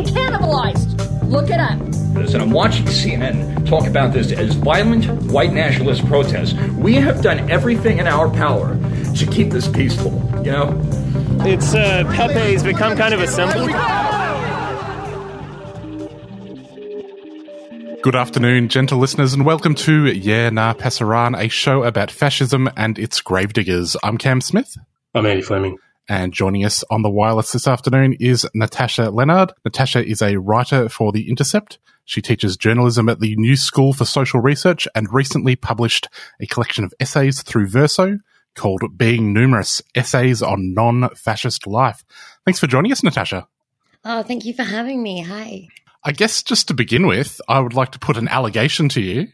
cannibalized. Look it up. this, and I'm watching CNN talk about this as violent white nationalist protests. We have done everything in our power to keep this peaceful, you know? It's uh, Pepe's become kind of a symbol. Good afternoon, gentle listeners, and welcome to Yeah Nah Pasaran, a show about fascism and its gravediggers. I'm Cam Smith, I'm Andy Fleming. And joining us on the wireless this afternoon is Natasha Lennard. Natasha is a writer for The Intercept. She teaches journalism at the New School for Social Research and recently published a collection of essays through Verso called Being Numerous Essays on Non Fascist Life. Thanks for joining us, Natasha. Oh, thank you for having me. Hi. I guess just to begin with, I would like to put an allegation to you.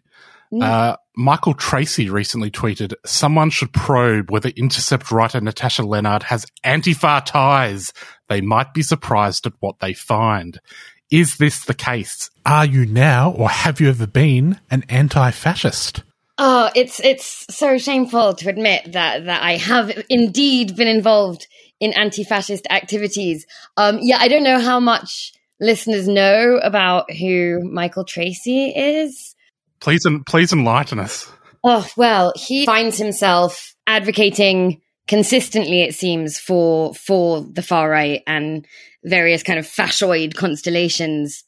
Uh, Michael Tracey recently tweeted, someone should probe whether Intercept writer Natasha Lennard has Antifa ties. They might be surprised at what they find. Is this the case? Are you now, or have you ever been, an anti-fascist? Oh, it's it's so shameful to admit that that I have indeed been involved in anti-fascist activities. Um, yeah, I don't know how much listeners know about who Michael Tracey is. Please, please enlighten us. Oh, well, he finds himself advocating consistently, it seems, for for the far right and various kind of fascoid constellations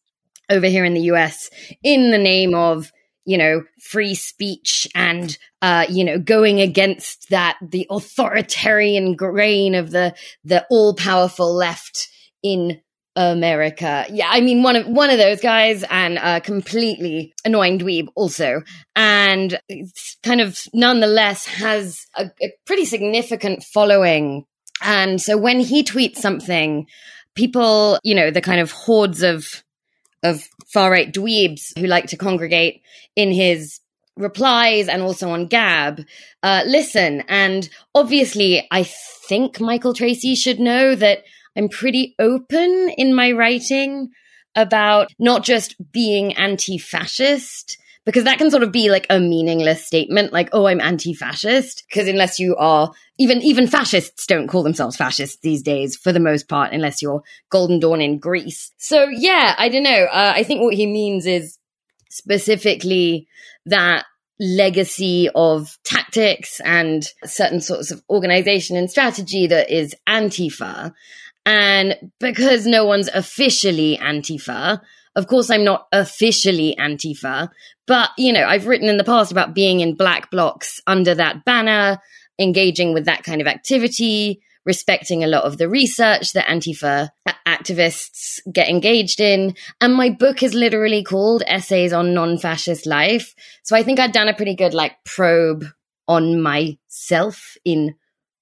over here in the US in the name of, you know, free speech and uh, you know, going against that the authoritarian grain of the the all-powerful left in America. Yeah, I mean one of one of those guys and a completely annoying dweeb also. And kind of nonetheless has a, a pretty significant following. And so when he tweets something, people, you know, the kind of hordes of of far right dweebs who like to congregate in his replies and also on Gab, uh, listen. And obviously, I think Michael Tracey should know that I'm pretty open in my writing about not just being anti fascist. Because that can sort of be like a meaningless statement, like, oh, I'm anti fascist. Because unless you are, even, even fascists don't call themselves fascists these days for the most part, unless you're Golden Dawn in Greece. So yeah, I don't know. Uh, I think what he means is specifically that legacy of tactics and certain sorts of organization and strategy that is Antifa. And because no one's officially Antifa, of course, I'm not officially Antifa, but you know, I've written in the past about being in black blocs under that banner, engaging with that kind of activity, respecting a lot of the research that Antifa activists get engaged in. And my book is literally called Essays on Non Fascist Life. So I think I'd done a pretty good like probe on myself in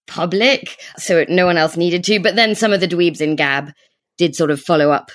public. So no one else needed to. But then some of the dweebs in Gab did sort of follow up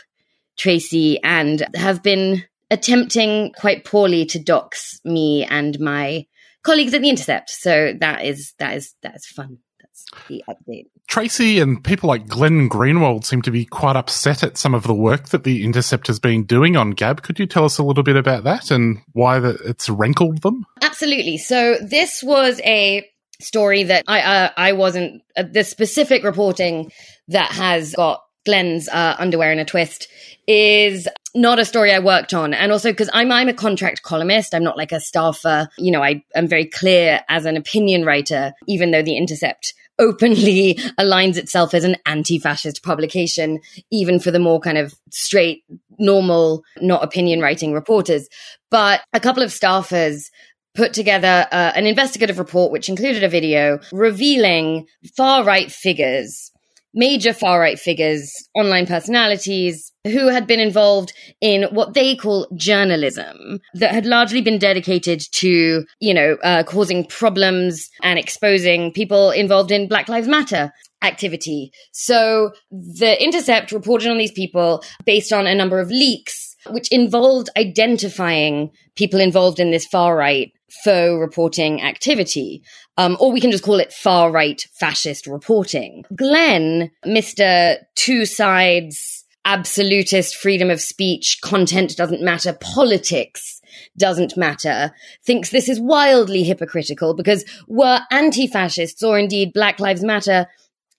Tracey and have been attempting quite poorly to dox me and my colleagues at the Intercept. So that is that is that is fun. That's the update. Tracey and people like Glenn Greenwald seem to be quite upset at some of the work that the Intercept has been doing on Gab. Could you tell us a little bit about that and why that it's rankled them? Absolutely. So this was a story that I uh, I wasn't uh, the specific reporting that has got Glenn's uh, underwear in a twist is not a story I worked on, and also because I'm I'm a contract columnist, I'm not like a staffer. You know, I am very clear as an opinion writer, even though the Intercept openly aligns itself as an anti-fascist publication, even for the more kind of straight, normal, not opinion writing reporters. But a couple of staffers put together uh, an investigative report which included a video revealing far right figures major far right figures, online personalities who had been involved in what they call journalism that had largely been dedicated to, you know, uh, causing problems and exposing people involved in Black Lives Matter activity. So the Intercept reported on these people based on a number of leaks, which involved identifying people involved in this far right faux reporting activity. Um, or we can just call it far right fascist reporting. Glenn, Mr. Two Sides, absolutist freedom of speech, content doesn't matter, politics doesn't matter, thinks this is wildly hypocritical because were anti fascists or indeed Black Lives Matter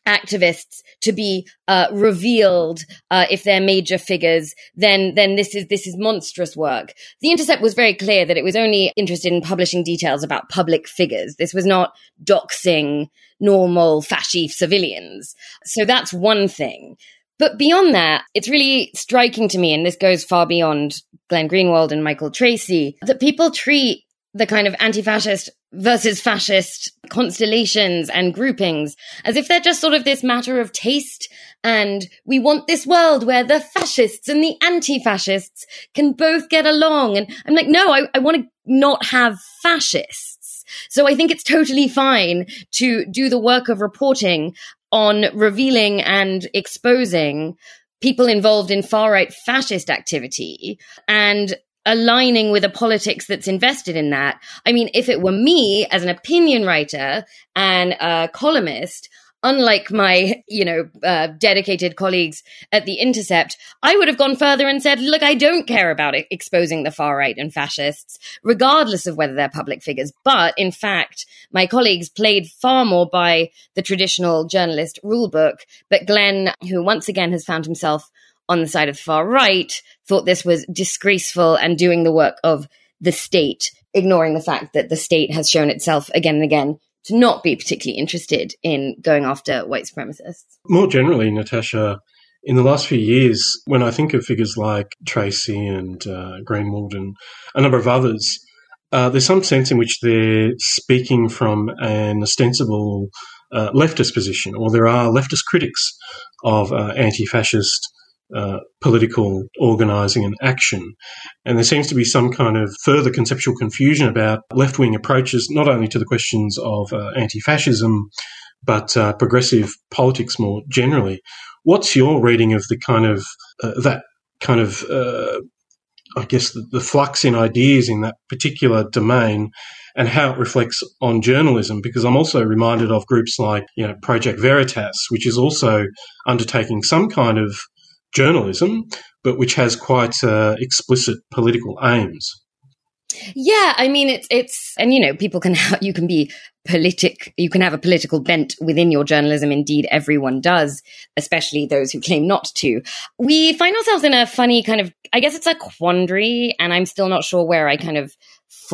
activists to be uh, revealed uh, if they're major figures, then then this is this is monstrous work. The Intercept was very clear that it was only interested in publishing details about public figures. This was not doxing normal fasci civilians. So that's one thing. But beyond that, it's really striking to me, and this goes far beyond Glenn Greenwald and Michael Tracey, that people treat the kind of anti-fascist versus fascist constellations and groupings as if they're just sort of this matter of taste. And we want this world where the fascists and the anti-fascists can both get along. And i'm like no i, I want to not have fascists. So i think it's totally fine to do the work of reporting on revealing and exposing people involved in far right fascist activity. And aligning with a politics that's invested in that. I mean, if it were me as an opinion writer and a columnist, unlike my, you know, uh, dedicated colleagues at The Intercept, I would have gone further and said, look, I don't care about exposing the far right and fascists, regardless of whether they're public figures. But in fact, my colleagues played far more by the traditional journalist rulebook. But Glenn, who once again has found himself on the side of the far right thought this was disgraceful and doing the work of the state, ignoring the fact that the state has shown itself again and again to not be particularly interested in going after white supremacists. More generally, Natasha, in the last few years, when I think of figures like Tracey and uh, Greenwald and a number of others, uh, there's some sense in which they're speaking from an ostensible uh, leftist position, or there are leftist critics of uh, anti fascist uh, political organising and action. And there seems to be some kind of further conceptual confusion about left wing approaches, not only to the questions of uh, anti fascism, but uh, progressive politics more generally. What's your reading of the kind of uh, that kind of uh, I guess the, the flux in ideas in that particular domain and how it reflects on journalism because I'm also reminded of groups like you know Project Veritas which is also undertaking some kind of journalism, but which has quite uh, explicit political aims. Yeah, I mean it's it's and you know people can have, you can be politic you can have a political bent within your journalism indeed everyone does especially those who claim not to. We find ourselves in a funny kind of I guess it's a quandary and I'm still not sure where I kind of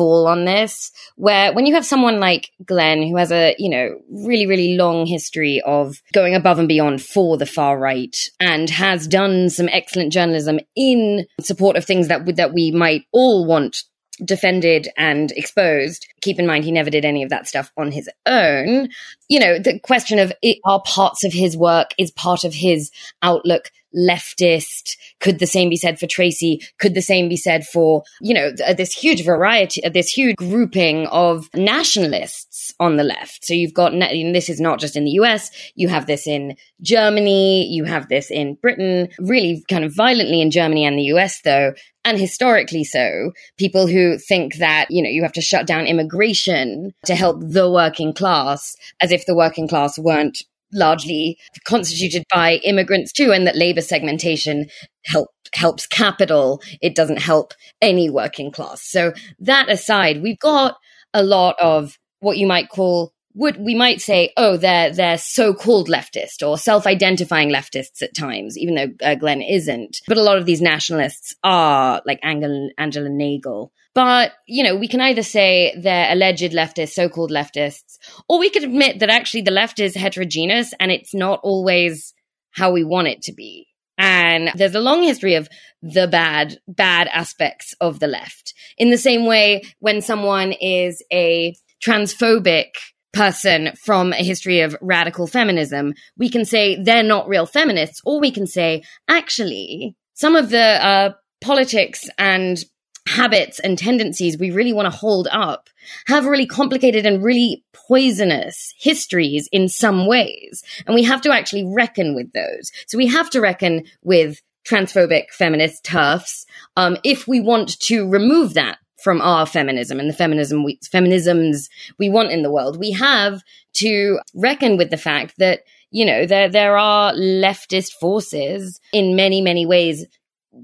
fall on this where when you have someone like Glenn who has a you know really really long history of going above and beyond for the far right and has done some excellent journalism in support of things that that we might all want defended and exposed. Keep in mind, he never did any of that stuff on his own. You know, the question of it, are parts of his work, is part of his outlook leftist? Could the same be said for Tracey? Could the same be said for, you know, this huge variety, uh, this huge grouping of nationalists on the left? So you've got, and this is not just in the US, you have this in Germany, you have this in Britain, really kind of violently in Germany and the US though, and historically so, people who think that, you know, you have to shut down immigration to help the working class as if the working class weren't largely constituted by immigrants too, and that labor segmentation help, helps capital. It doesn't help any working class. So that aside, we've got a lot of what you might call would we might say, oh, they're they're so-called leftist or self-identifying leftists at times, even though uh, Glenn isn't. But a lot of these nationalists are like Angela, Angela Nagle. But you know, we can either say they're alleged leftists, so-called leftists, or we could admit that actually the left is heterogeneous and it's not always how we want it to be. And there's a long history of the bad, bad aspects of the left. In the same way, when someone is a transphobic person from a history of radical feminism, we can say they're not real feminists, or we can say, actually, some of the uh, politics and habits and tendencies we really want to hold up have really complicated and really poisonous histories in some ways. And we have to actually reckon with those. So we have to reckon with transphobic feminist TERFs um, if we want to remove that from our feminism and the feminism we, feminisms we want in the world. We have to reckon with the fact that you know there there are leftist forces in many many ways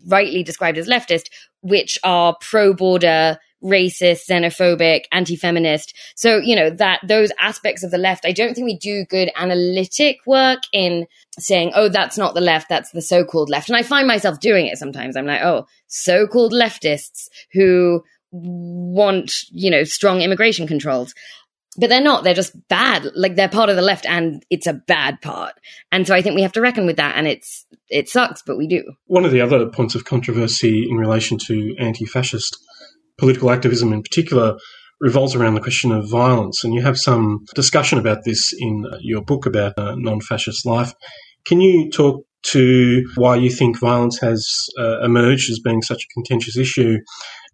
rightly described as leftist which are pro border racist, xenophobic, anti-feminist. So, you know, that those aspects of the left, I don't think we do good analytic work in saying, oh, that's not the left, that's the so-called left. And I find myself doing it sometimes. I'm like, oh, so-called leftists who want, you know, strong immigration controls. But they're not. They're just bad. Like they're part of the left, and it's a bad part. And so I think we have to reckon with that. And it's it sucks, but we do. One of the other points of controversy in relation to anti-fascist political activism, in particular, revolves around the question of violence. And you have some discussion about this in your book about uh, non-fascist life. Can you talk to why you think violence has uh, emerged as being such a contentious issue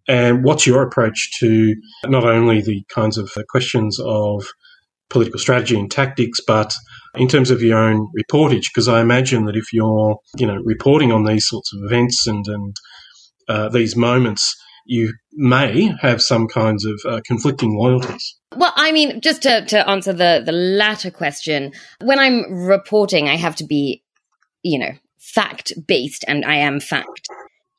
and what's your approach to not only the kinds of uh, questions of political strategy and tactics, but in terms of your own reportage? Because I imagine that if you're, you know, reporting on these sorts of events and and uh, these moments, you may have some kinds of uh, conflicting loyalties. Well, I mean, just to, to answer the, the latter question, when I'm reporting, I have to be, you know, fact based and I am fact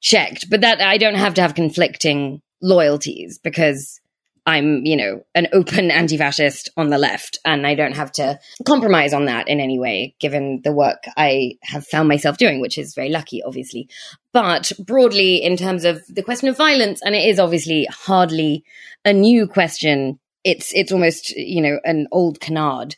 checked, but that I don't have to have conflicting loyalties because I'm, you know, an open anti fascist on the left, and I don't have to compromise on that in any way, given the work I have found myself doing, which is very lucky, obviously. But broadly, in terms of the question of violence, and it is obviously hardly a new question, it's, it's almost, you know, an old canard.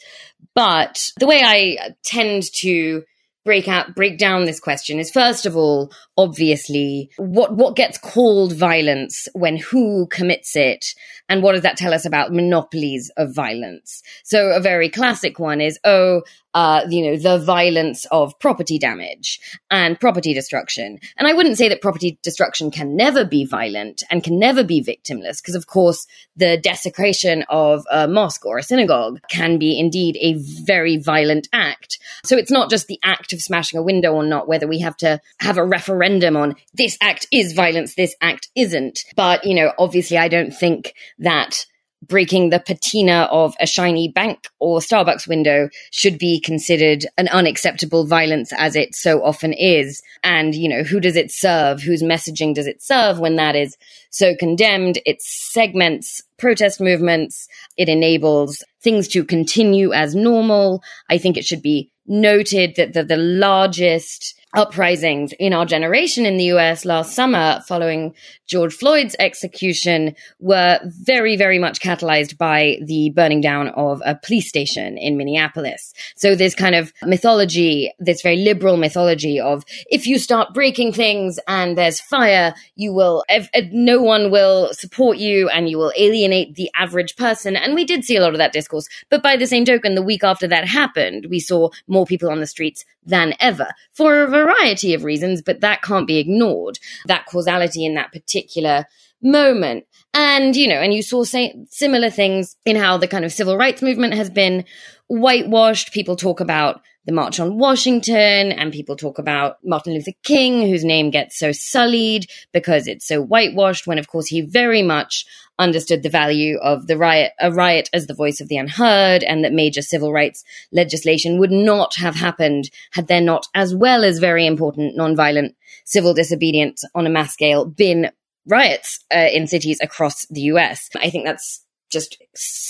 But the way I tend to break out break down this question is first of all obviously what what gets called violence when who commits it and what does that tell us about monopolies of violence so a very classic one is oh uh, you know, the violence of property damage and property destruction. And I wouldn't say that property destruction can never be violent and can never be victimless, because of course, the desecration of a mosque or a synagogue can be indeed a very violent act. So it's not just the act of smashing a window or not, whether we have to have a referendum on this act is violence, this act isn't. But, you know, obviously, I don't think that breaking the patina of a shiny bank or Starbucks window should be considered an unacceptable violence as it so often is. And, you know, who does it serve? Whose messaging does it serve when that is so condemned? It segments protest movements. It enables things to continue as normal. I think it should be noted that the, the largest uprisings in our generation in the US last summer following George Floyd's execution were very, very much catalyzed by the burning down of a police station in Minneapolis. So this kind of mythology, this very liberal mythology of if you start breaking things and there's fire, you will, if, if uh, no one will support you and you will alienate the average person. And we did see a lot of that discourse. But by the same token, the week after that happened, we saw more people on the streets than ever for a variety of reasons, but that can't be ignored. That causality in that particular moment. And, you know, and you saw say, similar things in how the kind of civil rights movement has been whitewashed. People talk about the March on Washington and people talk about Martin Luther King, whose name gets so sullied because it's so whitewashed, when of course he very much understood the value of the riot, a riot as the voice of the unheard, and that major civil rights legislation would not have happened had there not, as well as very important nonviolent civil disobedience on a mass scale, been riots uh, in cities across the US. I think that's just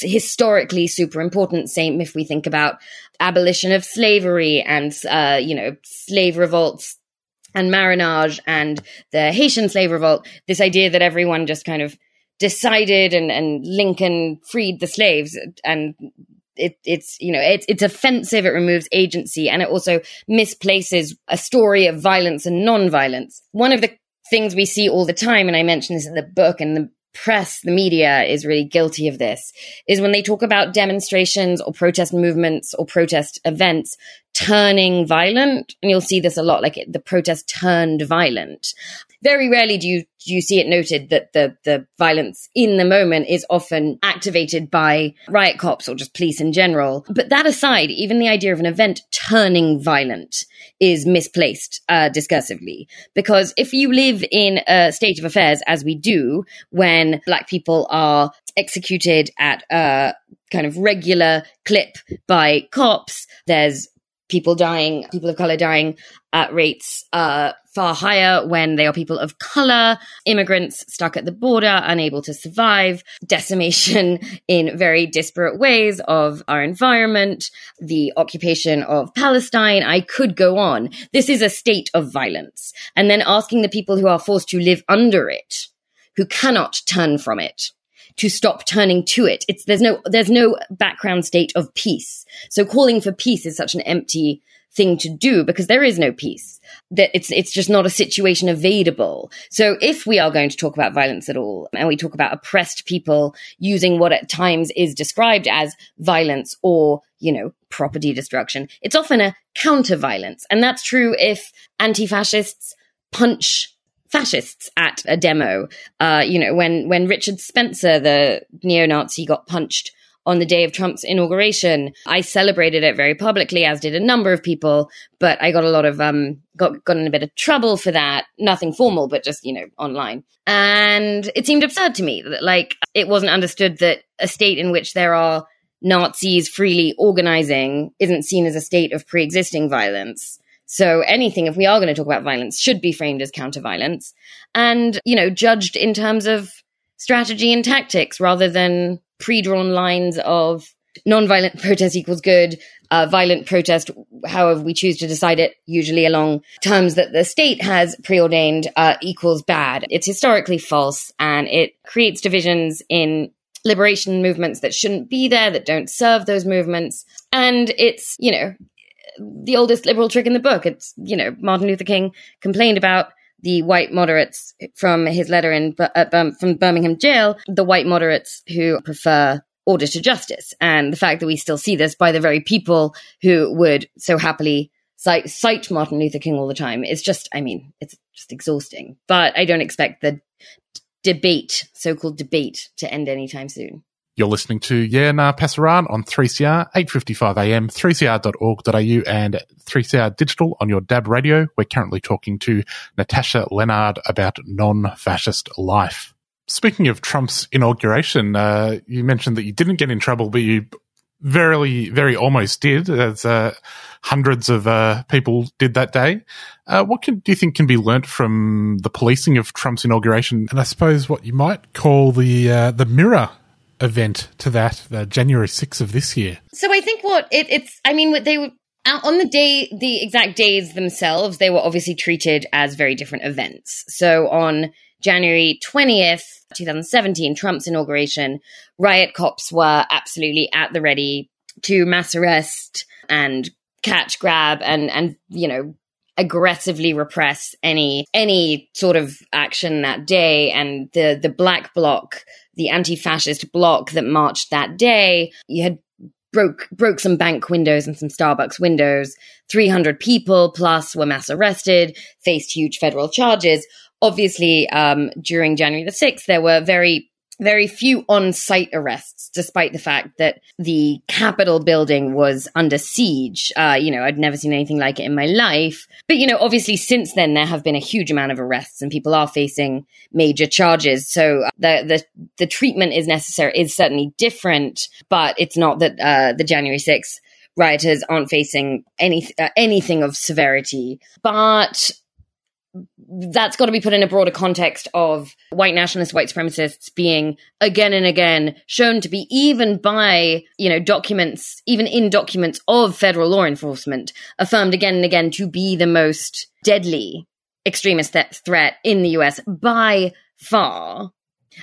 historically super important. Same if we think about abolition of slavery and, uh, you know, slave revolts and marronage and the Haitian slave revolt, this idea that everyone just kind of decided and, and Lincoln freed the slaves and it, it's you know it's it's offensive. It removes agency, and it also misplaces a story of violence and non-violence. One of the things we see all the time, and I mentioned this in the book, and the press, the media is really guilty of this, is when they talk about demonstrations or protest movements or protest events turning violent. And you'll see this a lot, like the protest turned violent. Very rarely do you do you see it noted that the the violence in the moment is often activated by riot cops or just police in general. But that aside, even the idea of an event turning violent is misplaced uh, discursively because if you live in a state of affairs as we do when black people are executed at a kind of regular clip by cops there's people dying, people of color dying at rates uh, far higher when they are people of color, immigrants stuck at the border, unable to survive, decimation in very disparate ways of our environment, the occupation of Palestine. I could go on. This is a state of violence. And then asking the people who are forced to live under it, who cannot turn from it, to stop turning to it. It's there's no there's no background state of peace. So calling for peace is such an empty thing to do because there is no peace. That it's it's just not a situation available. So if we are going to talk about violence at all, and we talk about oppressed people using what at times is described as violence or you know property destruction, it's often a counter violence, and that's true if anti-fascists punch fascists at a demo. Uh, you know, when when Richard Spencer, the neo-Nazi, got punched on the day of Trump's inauguration, I celebrated it very publicly, as did a number of people. But I got a lot of um got got in a bit of trouble for that. Nothing formal, but just you know online. And it seemed absurd to me that like it wasn't understood that a state in which there are Nazis freely organizing isn't seen as a state of pre-existing violence. So anything, if we are going to talk about violence, should be framed as counter violence and, you know, judged in terms of strategy and tactics rather than pre drawn lines of non-violent protest equals good, uh, violent protest, however we choose to decide it, usually along terms that the state has preordained, uh, equals bad. It's historically false and it creates divisions in liberation movements that shouldn't be there, that don't serve those movements. And it's, you know, the oldest liberal trick in the book. It's, you know, Martin Luther King complained about the white moderates from his letter in uh, from Birmingham jail, the white moderates who prefer order to justice, and the fact that we still see this by the very people who would so happily cite, cite Martin Luther King all the time is just, I mean, it's just exhausting. But I don't expect the debate, so-called debate, to end anytime soon. You're listening to Yeah Nah on 3CR, 8.55 AM, 3cr.org.au and 3CR Digital on your DAB radio. We're currently talking to Natasha Lennard about non-fascist life. Speaking of Trump's inauguration, uh, you mentioned that you didn't get in trouble, but you very, very almost did, as uh, hundreds of uh, people did that day. Uh, what can, do you think can be learnt from the policing of Trump's inauguration, and I suppose what you might call the uh, the mirror event to that, the January 6th of this year. So I think what it, it's, I mean, what they were on the day, the exact days themselves, they were obviously treated as very different events. So on January 20th, 2017, Trump's inauguration, riot cops were absolutely at the ready to mass arrest and catch, grab, and, and, you know, aggressively repress any any sort of action that day. And the the black bloc the anti-fascist bloc that marched that day you had broke broke some bank windows and some starbucks windows. 300 people plus were mass arrested faced huge federal charges. Obviously um, during january the 6th there were very very few on site arrests, despite the fact that the Capitol building was under siege. Uh, you know, I'd never seen anything like it in my life. But, you know, obviously since then, there have been a huge amount of arrests and people are facing major charges. So uh, the, the, the treatment is necessary, is certainly different, but it's not that uh, the January 6th rioters aren't facing any, uh, anything of severity. But that's got to be put in a broader context of white nationalists, white supremacists being again and again shown to be, even by, you know, documents, even in documents of federal law enforcement, affirmed again and again to be the most deadly extremist th- threat in the US by far.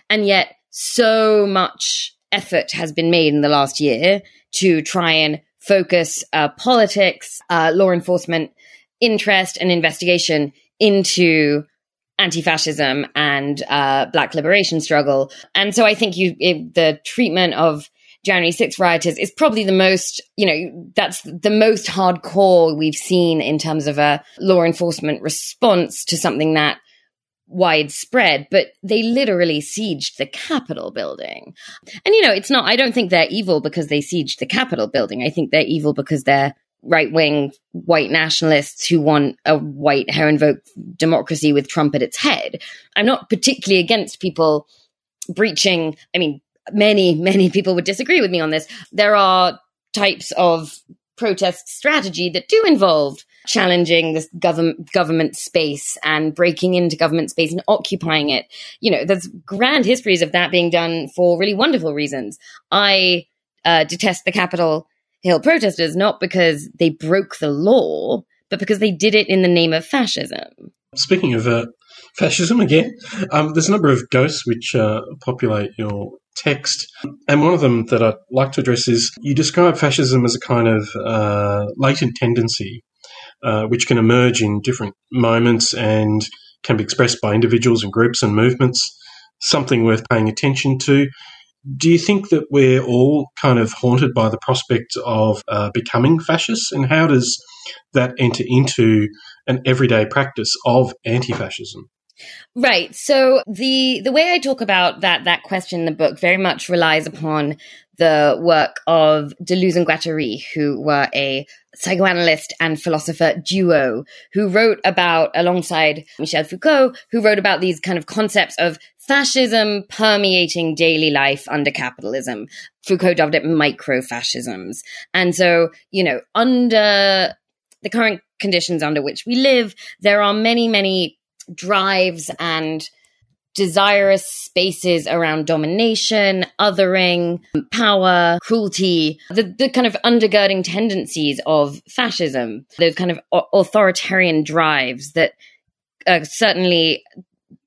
And yet, so much effort has been made in the last year to try and focus uh, politics, uh, law enforcement interest, and investigation into anti-fascism and uh, black liberation struggle. And so I think you it, the treatment of January 6 rioters is probably the most, you know, that's the most hardcore we've seen in terms of a law enforcement response to something that widespread, but they literally sieged the Capitol building. And, you know, it's not, I don't think they're evil because they sieged the Capitol building. I think they're evil because they're right wing white nationalists who want a white herrenvolk democracy with Trump at its head. I'm not particularly against people breaching, I mean, many, many people would disagree with me on this. There are types of protest strategy that do involve challenging this government government space and breaking into government space and occupying it. You know, there's grand histories of that being done for really wonderful reasons. I uh, detest the Capitol Hill protesters not because they broke the law, but because they did it in the name of fascism. Speaking of uh, fascism again, um, there's a number of ghosts which uh, populate your text. And one of them that I'd like to address is you describe fascism as a kind of uh, latent tendency uh, which can emerge in different moments and can be expressed by individuals and groups and movements, something worth paying attention to. Do you think that we're all kind of haunted by the prospect of uh, becoming fascists? And how does that enter into an everyday practice of anti fascism? Right. So the the way I talk about that that question in the book very much relies upon the work of Deleuze and Guattari, who were a psychoanalyst and philosopher duo who wrote about alongside Michel Foucault, who wrote about these kind of concepts of fascism permeating daily life under capitalism. Foucault dubbed it micro-fascisms. And so, you know, under the current conditions under which we live, there are many, many drives and desirous spaces around domination, othering, power, cruelty, the, the kind of undergirding tendencies of fascism, those kind of authoritarian drives that are certainly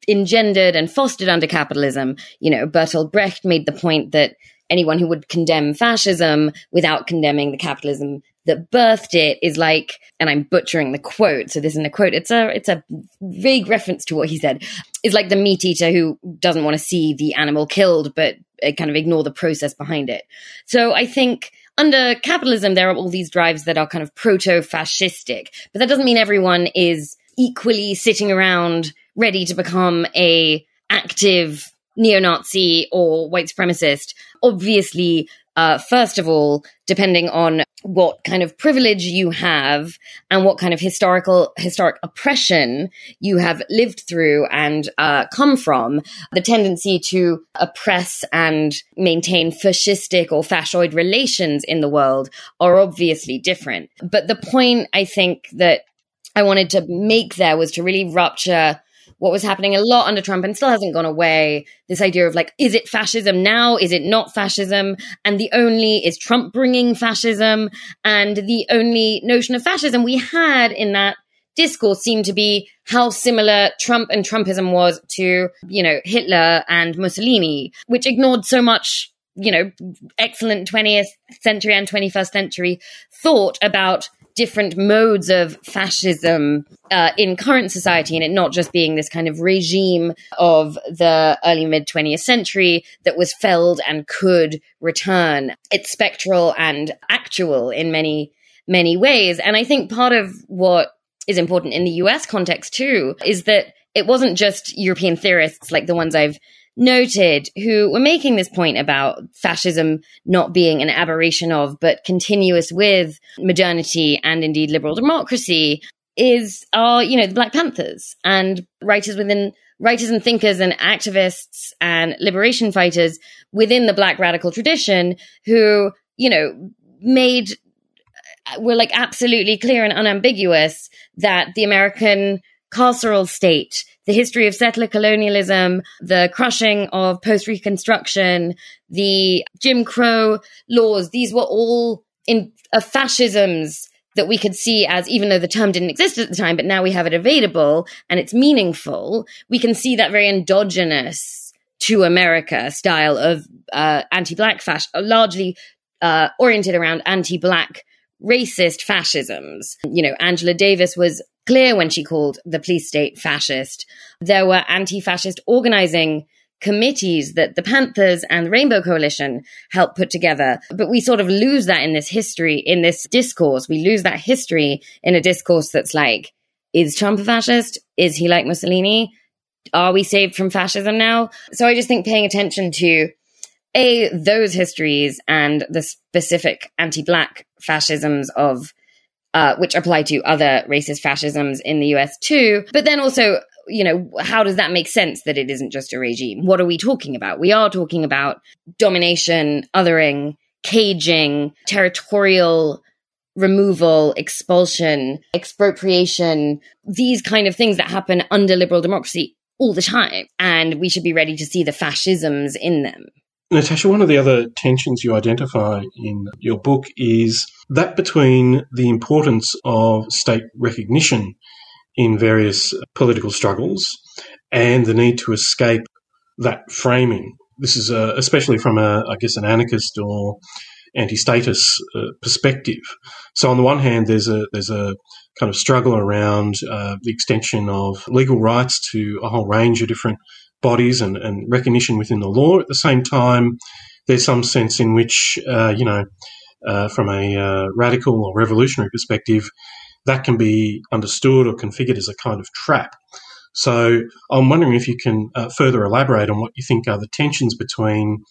engendered and fostered under capitalism. You know, Bertolt Brecht made the point that anyone who would condemn fascism without condemning the capitalism that birthed it is like, and I'm butchering the quote, so this isn't a quote, it's a it's a vague reference to what he said, is like the meat eater who doesn't want to see the animal killed, but uh, kind of ignore the process behind it. So I think under capitalism, there are all these drives that are kind of proto fascistic, but that doesn't mean everyone is equally sitting around ready to become a active neo-Nazi or white supremacist. Obviously, uh, first of all, depending on what kind of privilege you have and what kind of historical historic oppression you have lived through and uh, come from, the tendency to oppress and maintain fascistic or fascioid relations in the world are obviously different. But the point I think that I wanted to make there was to really rupture what was happening a lot under Trump and still hasn't gone away. This idea of like, is it fascism now? Is it not fascism? And the only, is Trump bringing fascism? And the only notion of fascism we had in that discourse seemed to be how similar Trump and Trumpism was to, you know, Hitler and Mussolini, which ignored so much, you know, excellent 20th century and 21st century thought about different modes of fascism uh, in current society and it not just being this kind of regime of the early mid 20th century that was felled and could return. It's spectral and actual in many, many ways. And I think part of what is important in the US context too is that it wasn't just European theorists like the ones I've noted who were making this point about fascism not being an aberration of, but continuous with modernity and indeed liberal democracy is are, you know, the Black Panthers. And writers within writers and thinkers and activists and liberation fighters within the black radical tradition who, you know, made were like absolutely clear and unambiguous that the American carceral state the history of settler colonialism, the crushing of post Reconstruction, the Jim Crow laws, these were all in uh, fascisms that we could see as, even though the term didn't exist at the time, but now we have it available and it's meaningful, we can see that very endogenous to America style of uh, anti black fashion, largely uh, oriented around anti black racist fascisms. You know, Angela Davis was clear when she called the police state fascist. There were anti fascist organizing committees that the Panthers and the Rainbow Coalition helped put together. But we sort of lose that in this history, in this discourse. We lose that history in a discourse that's like, is Trump a fascist? Is he like Mussolini? Are we saved from fascism now? So I just think paying attention to a those histories and the specific anti-black fascisms of uh, which apply to other racist fascisms in the US too. But then also, you know, how does that make sense that it isn't just a regime? What are we talking about? We are talking about domination, othering, caging, territorial removal, expulsion, expropriation, these kind of things that happen under liberal democracy all the time. And we should be ready to see the fascisms in them. Natasha, one of the other tensions you identify in your book is that between the importance of state recognition in various political struggles and the need to escape that framing. This is uh, especially from a, I guess, an anarchist or anti-status uh, perspective. So on the one hand, there's a there's a kind of struggle around uh, the extension of legal rights to a whole range of different bodies and, and recognition within the law. At the same time, there's some sense in which, uh, you know, uh, from a uh, radical or revolutionary perspective, that can be understood or configured as a kind of trap. So I'm wondering if you can uh, further elaborate on what you think are the tensions between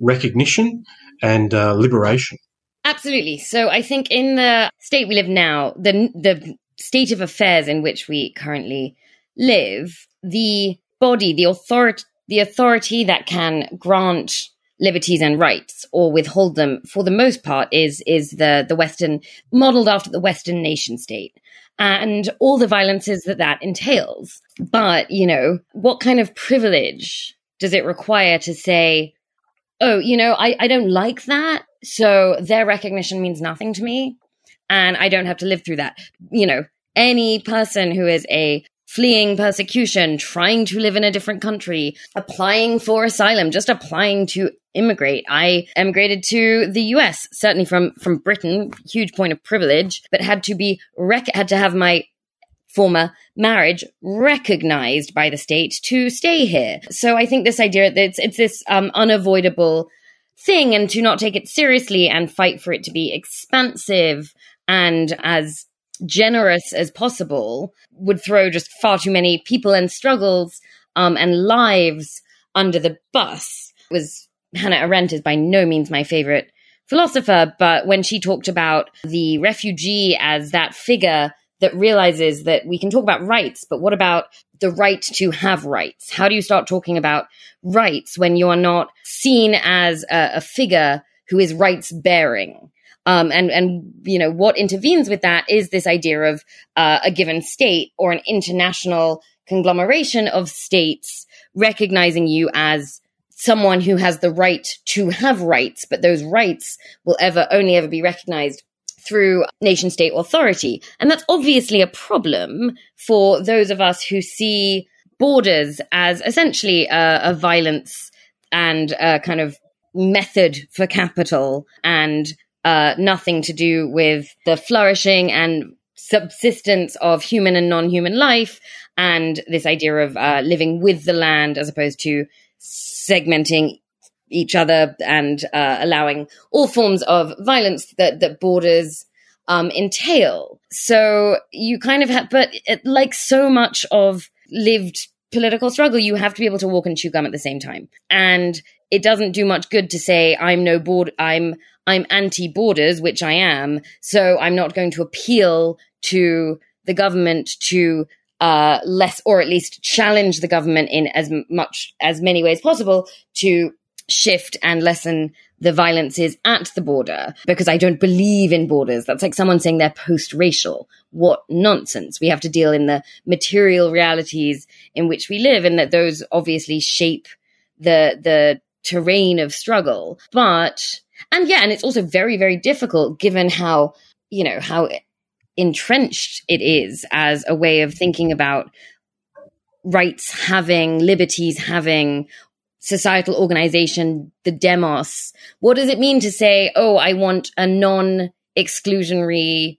recognition and uh, liberation. Absolutely. So I think in the state we live now, the the state of affairs in which we currently live, the body, the authority, the authority that can grant liberties and rights or withhold them for the most part is is the the western modeled after the western nation state. And all the violences that that entails. But you know what kind of privilege does it require to say oh you know i i don't like that so their recognition means nothing to me and i don't have to live through that. You know any person who is a fleeing persecution, trying to live in a different country, applying for asylum, just applying to immigrate. I emigrated to the US, certainly from, from Britain, huge point of privilege, but had to be, rec- had to have my former marriage recognized by the state to stay here. So I think this idea that it's, it's this um, unavoidable thing and to not take it seriously and fight for it to be expansive and as generous as possible would throw just far too many people and struggles um, and lives under the bus. It was Hannah Arendt is by no means my favorite philosopher, but when she talked about the refugee as that figure that realizes that we can talk about rights, but what about the right to have rights? How do you start talking about rights when you are not seen as a, a figure who is rights bearing? Um, and and you know what intervenes with that is this idea of uh, a given state or an international conglomeration of states recognizing you as someone who has the right to have rights, but those rights will ever only ever be recognized through nation state authority. And that's obviously a problem for those of us who see borders as essentially a, a violence and a kind of method for capital and uh, nothing to do with the flourishing and subsistence of human and non-human life and this idea of uh, living with the land as opposed to segmenting each other and uh, allowing all forms of violence that, that borders um, entail. So you kind of have, but it, like so much of lived political struggle, you have to be able to walk and chew gum at the same time. And it doesn't do much good to say, I'm no board, I'm I'm anti borders, which I am. So I'm not going to appeal to the government to uh, less, or at least challenge the government in as much as many ways possible to shift and lessen the violences at the border because I don't believe in borders. That's like someone saying they're post racial. What nonsense. We have to deal in the material realities in which we live and that those obviously shape the, the terrain of struggle. But and yeah, and it's also very, very difficult given how, you know, how entrenched it is as a way of thinking about rights having, liberties having, societal organization, the demos. What does it mean to say, oh, I want a non exclusionary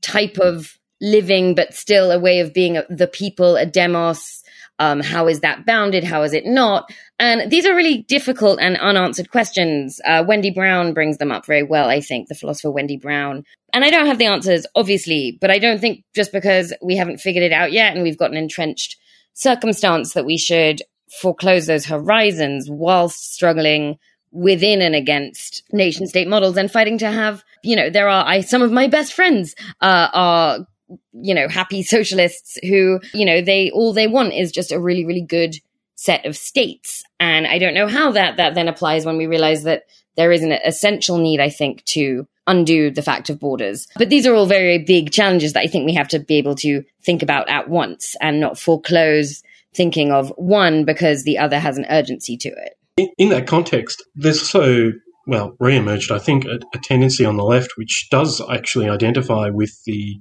type of living, but still a way of being the people, a demos. Um, how is that bounded? How is it not? And these are really difficult and unanswered questions. Uh, Wendy Brown brings them up very well, I think, the philosopher Wendy Brown. And I don't have the answers, obviously, but I don't think just because we haven't figured it out yet and we've got an entrenched circumstance that we should foreclose those horizons whilst struggling within and against nation state models and fighting to have, you know, there are, I, some of my best friends, uh, are, you know, happy socialists who, you know, they, all they want is just a really, really good set of states. And I don't know how that, that then applies when we realize that there is an essential need, I think, to undo the fact of borders. But these are all very big challenges that I think we have to be able to think about at once and not foreclose thinking of one because the other has an urgency to it in, in that context, there's also, well, re emerged, I think, a, a tendency on the left which does actually identify with the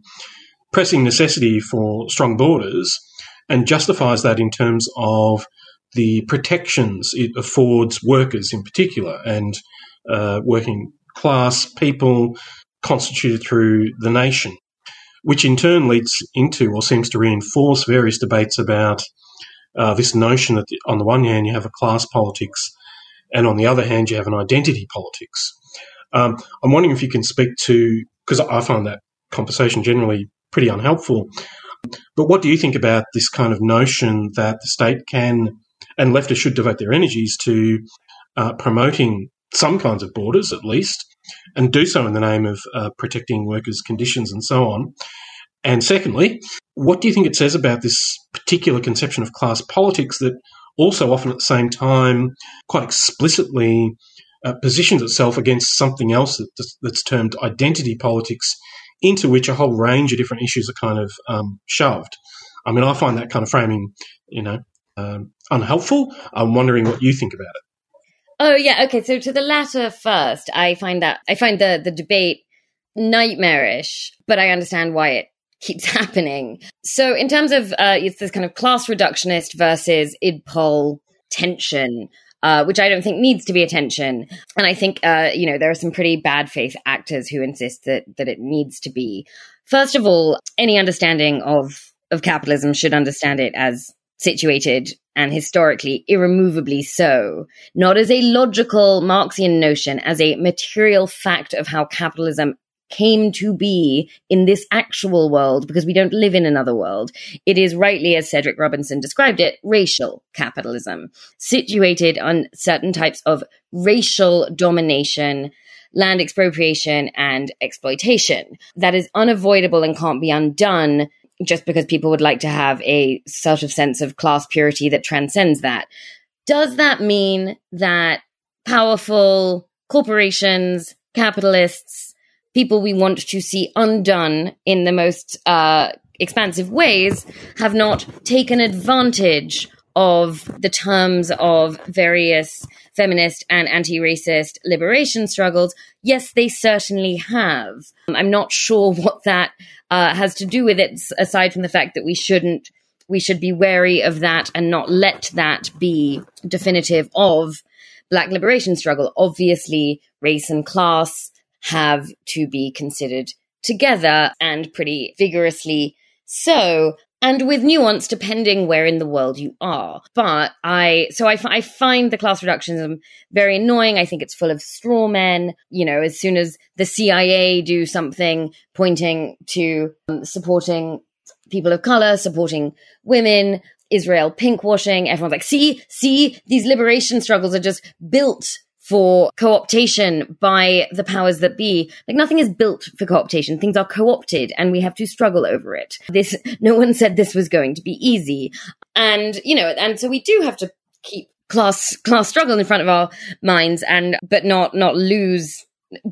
pressing necessity for strong borders and justifies that in terms of the protections it affords workers in particular and uh, working class people constituted through the nation, which in turn leads into or seems to reinforce various debates about uh, this notion that on the one hand you have a class politics, and on the other hand you have an identity politics. Um, I'm wondering if you can speak to because I find that conversation generally pretty unhelpful. But what do you think about this kind of notion that the state can and leftists should devote their energies to uh, promoting some kinds of borders, at least, and do so in the name of uh, protecting workers' conditions and so on? And secondly, what do you think it says about this particular conception of class politics that also often at the same time quite explicitly uh, positions itself against something else that, that's termed identity politics, into which a whole range of different issues are kind of um, shoved? I mean, I find that kind of framing, you know, um, unhelpful. I'm wondering what you think about it. Oh yeah, okay. So to the latter first, I find that I find the the debate nightmarish, but I understand why it keeps happening. So, in terms of uh, it's this kind of class reductionist versus idpol tension, uh, which I don't think needs to be attention. and I think uh, you know there are some pretty bad faith actors who insist that that it needs to be. First of all, any understanding of of capitalism should understand it as situated and historically irremovably so, not as a logical Marxian notion, as a material fact of how capitalism came to be in this actual world because we don't live in another world. It is rightly, as Cedric Robinson described it, racial capitalism, situated on certain types of racial domination, land expropriation, and exploitation. That is unavoidable and can't be undone just because people would like to have a sort of sense of class purity that transcends that. Does that mean that powerful corporations, capitalists, people we want to see undone in the most uh, expansive ways have not taken advantage of the terms of various feminist and anti racist liberation struggles. Yes, they certainly have. I'm not sure what that uh, has to do with it, aside from the fact that we shouldn't. We should be wary of that and not let that be definitive of black liberation struggle. Obviously, race and class have to be considered together and pretty vigorously so and with nuance depending where in the world you are. But I, so I, I find the class reductionism very annoying. I think it's full of straw men. You know, as soon as the CIA do something pointing to um, supporting people of color, supporting women, Israel pinkwashing, everyone's like, see, see, these liberation struggles are just built for co-optation by the powers that be. Like nothing is built for co-optation. Things are co-opted and we have to struggle over it. This, no one said this was going to be easy. And, you know, and so we do have to keep class, class struggle in front of our minds and, but not, not lose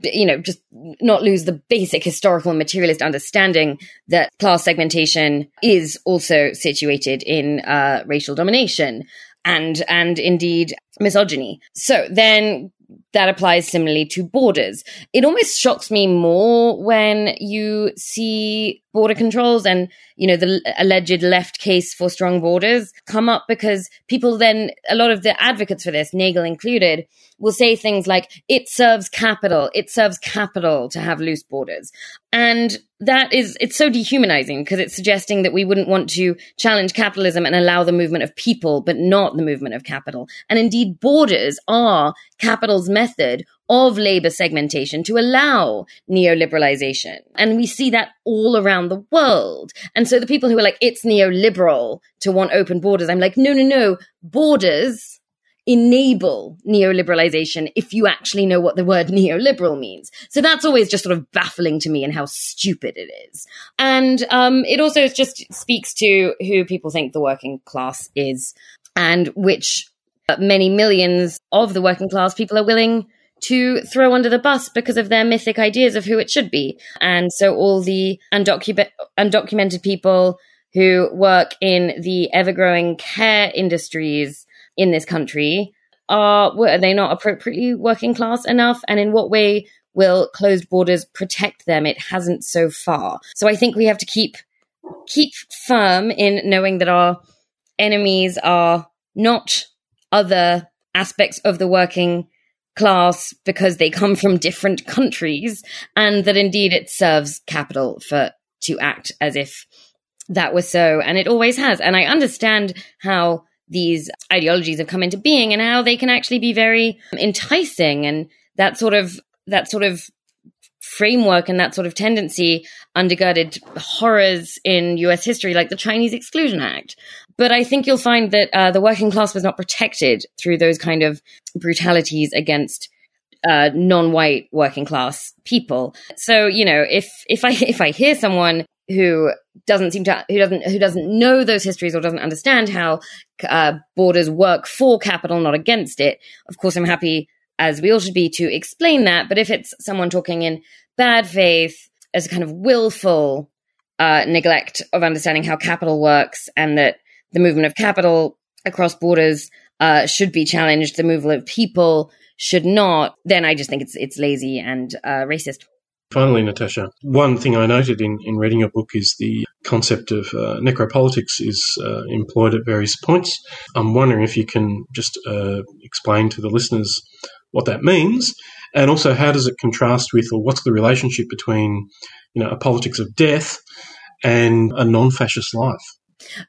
you know, just not lose the basic historical and materialist understanding that class segmentation is also situated in uh, racial domination and and indeed misogyny. So then that applies similarly to borders. It almost shocks me more when you see border controls and, you know, the alleged left case for strong borders come up because people then, a lot of the advocates for this, Nagle included, will say things like, it serves capital, it serves capital to have loose borders. And that is, it's so dehumanizing because it's suggesting that we wouldn't want to challenge capitalism and allow the movement of people, but not the movement of capital. And indeed, borders are capital's method of labor segmentation to allow neoliberalization. And we see that all around the world. And so the people who are like, it's neoliberal to want open borders, I'm like, no, no, no, borders enable neoliberalization if you actually know what the word neoliberal means. So that's always just sort of baffling to me and how stupid it is. And um, it also just speaks to who people think the working class is and which many millions of the working class people are willing to throw under the bus because of their mythic ideas of who it should be. And so all the undocu- undocumented people who work in the ever growing care industries in this country are are they not appropriately working class enough? And in what way will closed borders protect them? It hasn't so far. So i think we have to keep keep firm in knowing that our enemies are not other aspects of the working class because they come from different countries and that indeed it serves capital for to act as if that was so. And it always has. And i understand how these ideologies have come into being and how they can actually be very enticing and that sort of that sort of framework and that sort of tendency undergirded horrors in US history like the Chinese Exclusion Act. But I think you'll find that uh, the working class was not protected through those kind of brutalities against uh, non-white working class people. So you know, if if I if I hear someone who doesn't seem to who doesn't who doesn't know those histories or doesn't understand how uh, borders work for capital, not against it. Of course, I'm happy as we all should be to explain that. But if it's someone talking in bad faith as a kind of willful uh, neglect of understanding how capital works and that the movement of capital across borders uh, should be challenged, the movement of people should not, then I just think it's it's lazy and uh, racist. Finally, Natasha, one thing I noted in, in reading your book is the concept of uh, necropolitics is uh, employed at various points. I'm wondering if you can just uh, explain to the listeners what that means, and also how does it contrast with, or what's the relationship between, you know, a politics of death and a non-fascist life?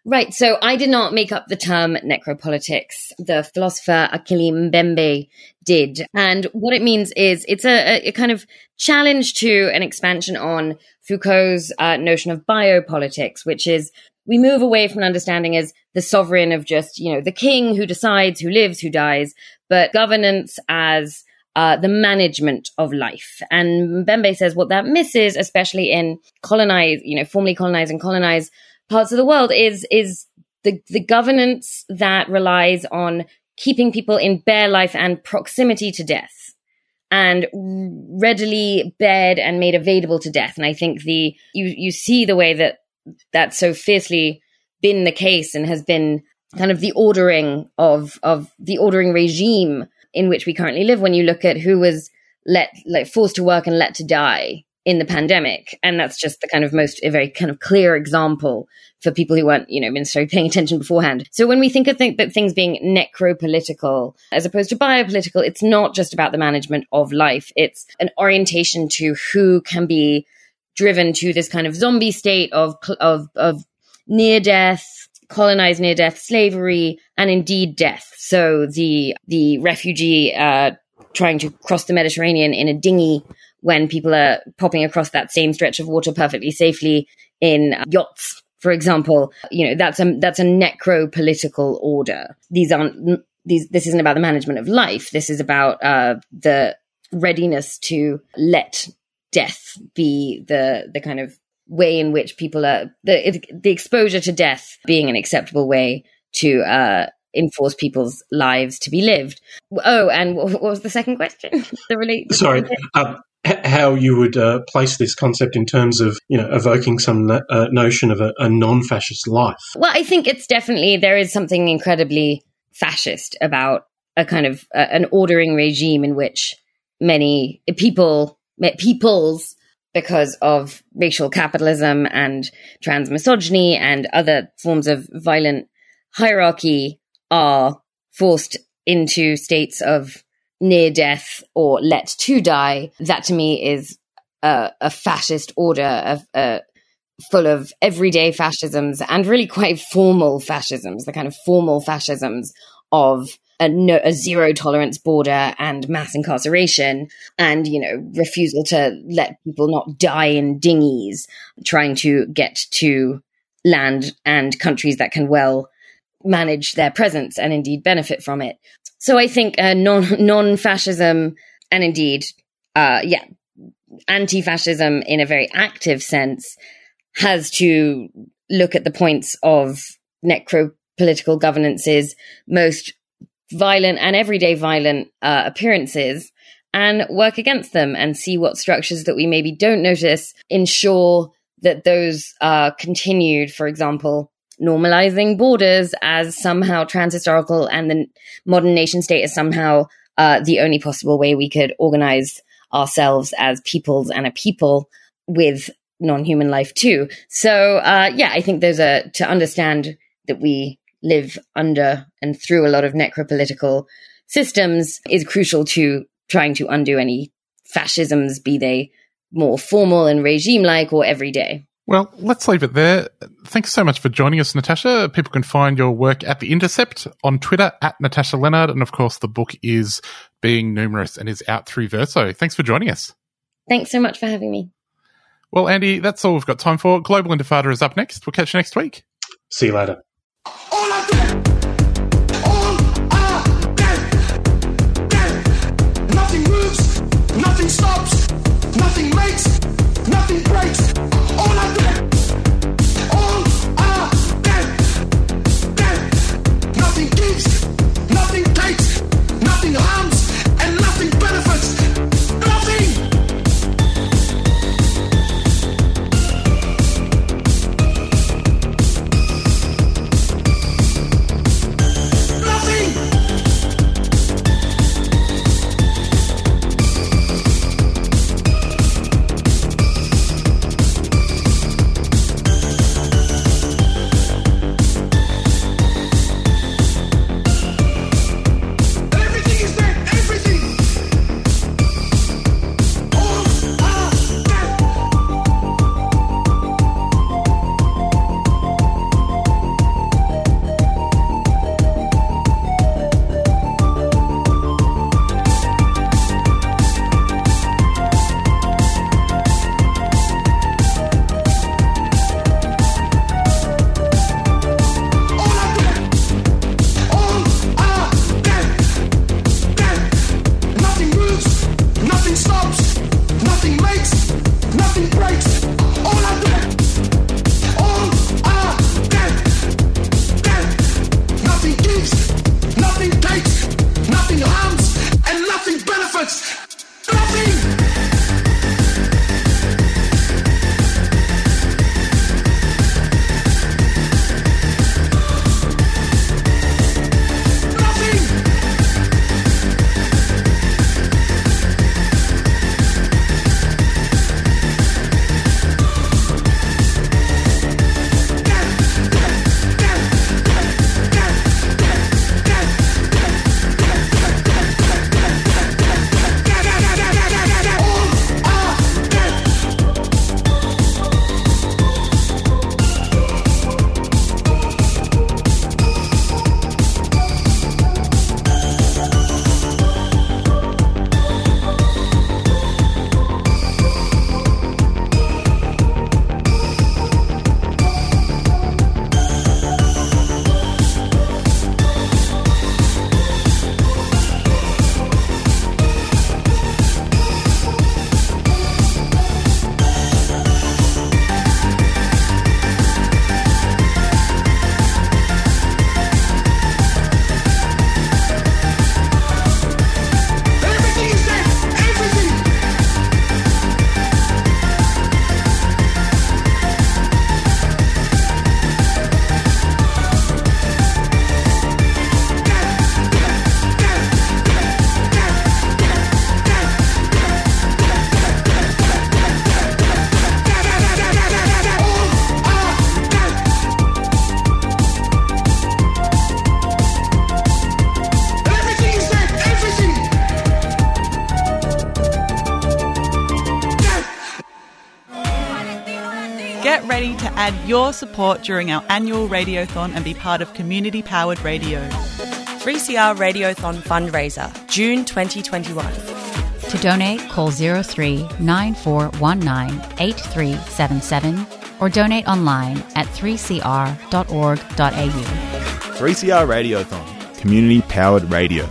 Right. So I did not make up the term necropolitics. The philosopher Achille Mbembe did. And what it means is it's a, a kind of challenge to an expansion on Foucault's uh, notion of biopolitics, which is we move away from understanding as the sovereign of just, you know, the king who decides who lives, who dies, but governance as uh, the management of life. And Mbembe says what that misses, especially in colonized, you know, formerly colonized and colonized parts of the world is is the the governance that relies on keeping people in bare life and proximity to death and readily bared and made available to death. And i think the you you see the way that that's so fiercely been the case and has been kind of the ordering of of the ordering regime in which we currently live. When you look at who was let like forced to work and let to die in the pandemic. And that's just the kind of most, a very kind of clear example for people who weren't, you know, necessarily paying attention beforehand. So when we think of th- that things being necropolitical as opposed to biopolitical, it's not just about the management of life. It's an orientation to who can be driven to this kind of zombie state of, of, of near death, colonized near death slavery, and indeed death. So the, the refugee, uh, trying to cross the Mediterranean in a dinghy when people are popping across that same stretch of water perfectly safely in yachts, for example. You know, that's a that's a necro political order. These aren't these. This isn't about the management of life. This is about uh, the readiness to let death be the the kind of way in which people are the the exposure to death being an acceptable way to uh, enforce people's lives to be lived. Oh, and what was the second question? the relate. Sorry, um, how you would uh, place this concept in terms of you know evoking some uh, notion of a, a, non-fascist life. Well, I think it's definitely there is something incredibly fascist about a kind of uh, an ordering regime in which many people peoples because of racial capitalism and trans misogyny and other forms of violent hierarchy are forced into states of near death or let to die. That to me is a, a fascist order of uh, full of everyday fascisms and really quite formal fascisms, the kind of formal fascisms of a, no, a zero tolerance border and mass incarceration and, you know, refusal to let people not die in dinghies, trying to get to land and countries that can well manage their presence and indeed benefit from it. So I think uh, non non fascism and indeed, uh, yeah, anti fascism in a very active sense has to look at the points of necro political governance's most violent and everyday violent uh, appearances and work against them and see what structures that we maybe don't notice ensure that those are continued. For example, normalizing borders as somehow transhistorical and the modern nation state is somehow uh, the only possible way we could organize ourselves as peoples and a people with non-human life too. So uh, yeah, I think there's a to understand that we live under and through a lot of necropolitical systems is crucial to trying to undo any fascisms, be they more formal and regime like or everyday. Well, let's leave it there. Thanks so much for joining us, Natasha. People can find your work at The Intercept on Twitter at Natasha Lennard. And of course, the book is Being Numerous and is out through Verso. Thanks for joining us. Thanks so much for having me. Well, Andy, that's all we've got time for. Global Intifada is up next. We'll catch you next week. See you later. Add your support during our annual radiothon and be part of community powered radio. 3CR Radiothon Fundraiser, June 2021. To donate, call 03 8377 or donate online at 3cr.org.au. 3CR Radiothon, community powered radio.